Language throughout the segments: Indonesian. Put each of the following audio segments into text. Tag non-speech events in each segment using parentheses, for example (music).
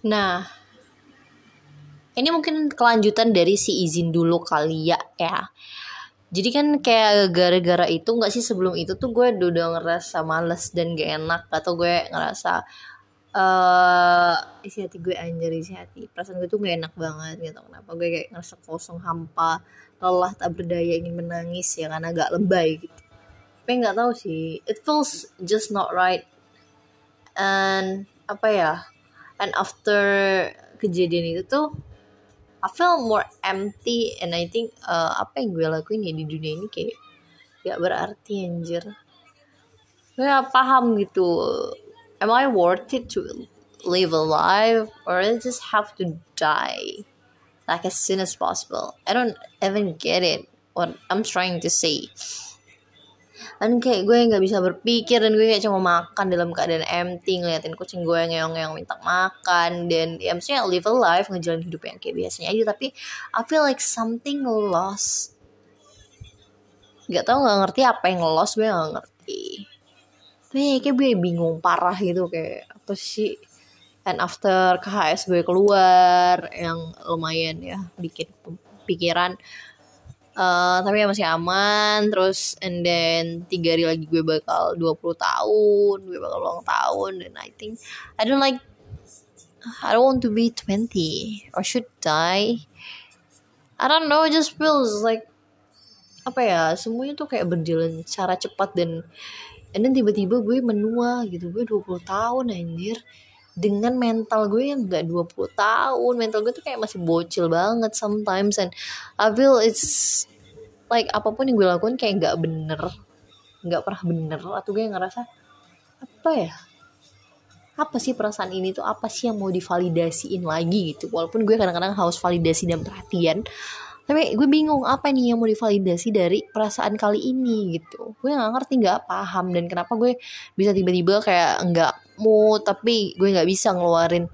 Nah, ini mungkin kelanjutan dari si izin dulu kali ya ya. Jadi kan kayak gara-gara itu nggak sih sebelum itu tuh gue udah ngerasa males dan gak enak atau gue ngerasa eh uh, isi hati gue anjir isi hati perasaan gue tuh gak enak banget gitu kenapa. Gue kayak ngerasa kosong hampa lelah tak berdaya ingin menangis ya karena agak lebay gitu. Tapi nggak tahu sih. It feels just not right. And apa ya and after kejadian itu tuh I feel more empty and I think uh, apa yang gue lakuin ya di dunia ini kayak gak berarti anjir. Gue gak paham gitu. Am I worth it to live a life or I just have to die? Like as soon as possible. I don't even get it what I'm trying to say dan kayak gue nggak bisa berpikir dan gue kayak cuma makan dalam keadaan empty ngeliatin kucing gue yang yang minta makan dan ya maksudnya live a life ngejalanin hidup yang kayak biasanya aja. Tapi I feel like something lost. Nggak tau nggak ngerti apa yang lost gue nggak ngerti. Tapi kayak gue bingung parah gitu kayak apa sih? And after KHS gue keluar yang lumayan ya bikin pikiran uh, tapi ya masih aman. Terus and then tiga hari lagi gue bakal 20 tahun gue bakal ulang tahun dan I think I don't like I don't want to be 20 or should die I don't know it just feels like apa ya semuanya tuh kayak berjalan secara cepat dan and then tiba-tiba gue menua gitu. Gue 20 tahun anjir dengan mental gue yang gak 20 tahun mental gue tuh kayak masih bocil banget sometimes. And I feel it's like apa pun yang gue lakukan kayak gak bener gak pernah bener. Atau gue ngerasa apa ya? Apa sih perasaan ini tuh? Apa sih yang mau divalidasiin lagi gitu? Walaupun gue kadang-kadang haus validasi dan perhatian tapi gue bingung apa nih yang mau divalidasi dari perasaan kali ini gitu. Gue nggak ngerti nggak paham. Dan kenapa gue bisa tiba-tiba kayak nggak mood tapi gue nggak bisa ngeluarin.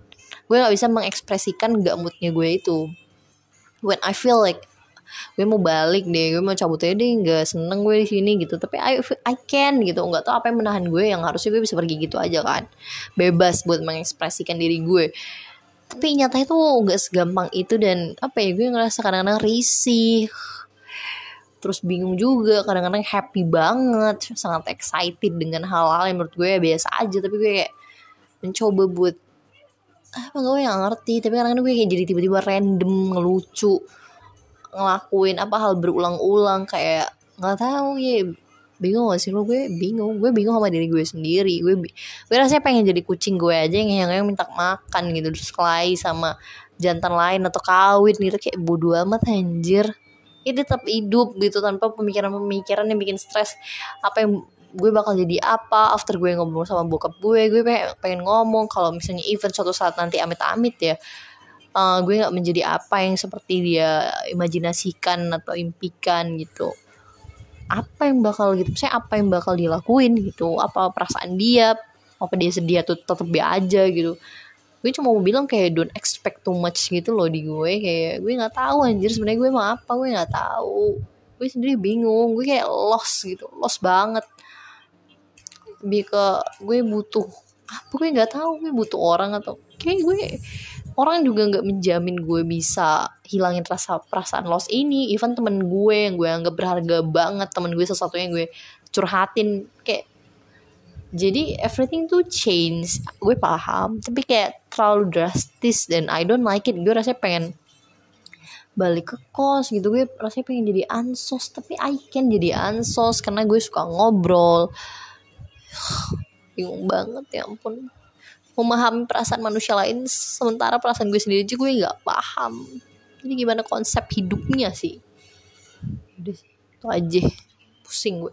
Gue nggak bisa mengekspresikan nggak moodnya gue itu. When I feel like gue mau balik deh gue mau cabut aja deh nggak seneng gue di sini gitu. Tapi I I can gitu. Nggak tahu apa yang menahan gue yang harusnya gue bisa pergi gitu aja kan. Bebas buat mengekspresikan diri gue. Tapi nyatanya tuh gak segampang itu dan apa ya gue ngerasa kadang-kadang risih terus bingung juga kadang-kadang happy banget sangat excited dengan hal-hal yang menurut gue ya biasa aja. Tapi gue kayak mencoba buat apa gue gak ngerti? Tapi kadang-kadang gue kayak jadi tiba-tiba random ngelucu ngelakuin apa hal berulang-ulang kayak nggak tahu ya bingung gak sih lo? Gue bingung gue bingung sama diri gue sendiri. Gue gue rasanya pengen jadi kucing gue aja yang yang, yang minta makan gitu terus kelahi sama jantan lain atau kawin gitu. Kayak bodoh amat anjir ya dia tetap hidup gitu tanpa pemikiran-pemikiran yang bikin stres. Apa yang gue bakal jadi apa after gue ngobrol sama bokap gue gue pengen, ngomong. Kalau misalnya event suatu saat nanti amit-amit ya uh, gue nggak menjadi apa yang seperti dia imajinasikan atau impikan gitu. Apa yang bakal gitu saya apa yang bakal dilakuin gitu. Apa perasaan dia apa dia sedih atau tetap be aja gitu gue cuma mau bilang kayak don't expect too much gitu loh di gue. Kayak gue nggak tahu anjir sebenarnya gue mau apa gue nggak tahu. Gue sendiri bingung gue kayak lost gitu lost banget. Lebih ke gue butuh apa gue nggak tahu gue butuh orang atau kayak gue orang juga nggak menjamin gue bisa hilangin rasa perasaan loss ini. Even temen gue yang gue anggap berharga banget temen gue sesuatu yang gue curhatin kayak jadi everything tuh change. Gue paham tapi kayak terlalu drastis dan I don't like it. Gue rasanya pengen balik ke kos gitu. Gue rasanya pengen jadi ansos tapi I can jadi ansos karena gue suka ngobrol. (sighs) Bingung banget ya ampun. Memahami perasaan manusia lain sementara perasaan gue sendiri juga gue nggak paham. Ini gimana konsep hidupnya sih? Udah itu aja. Pusing gue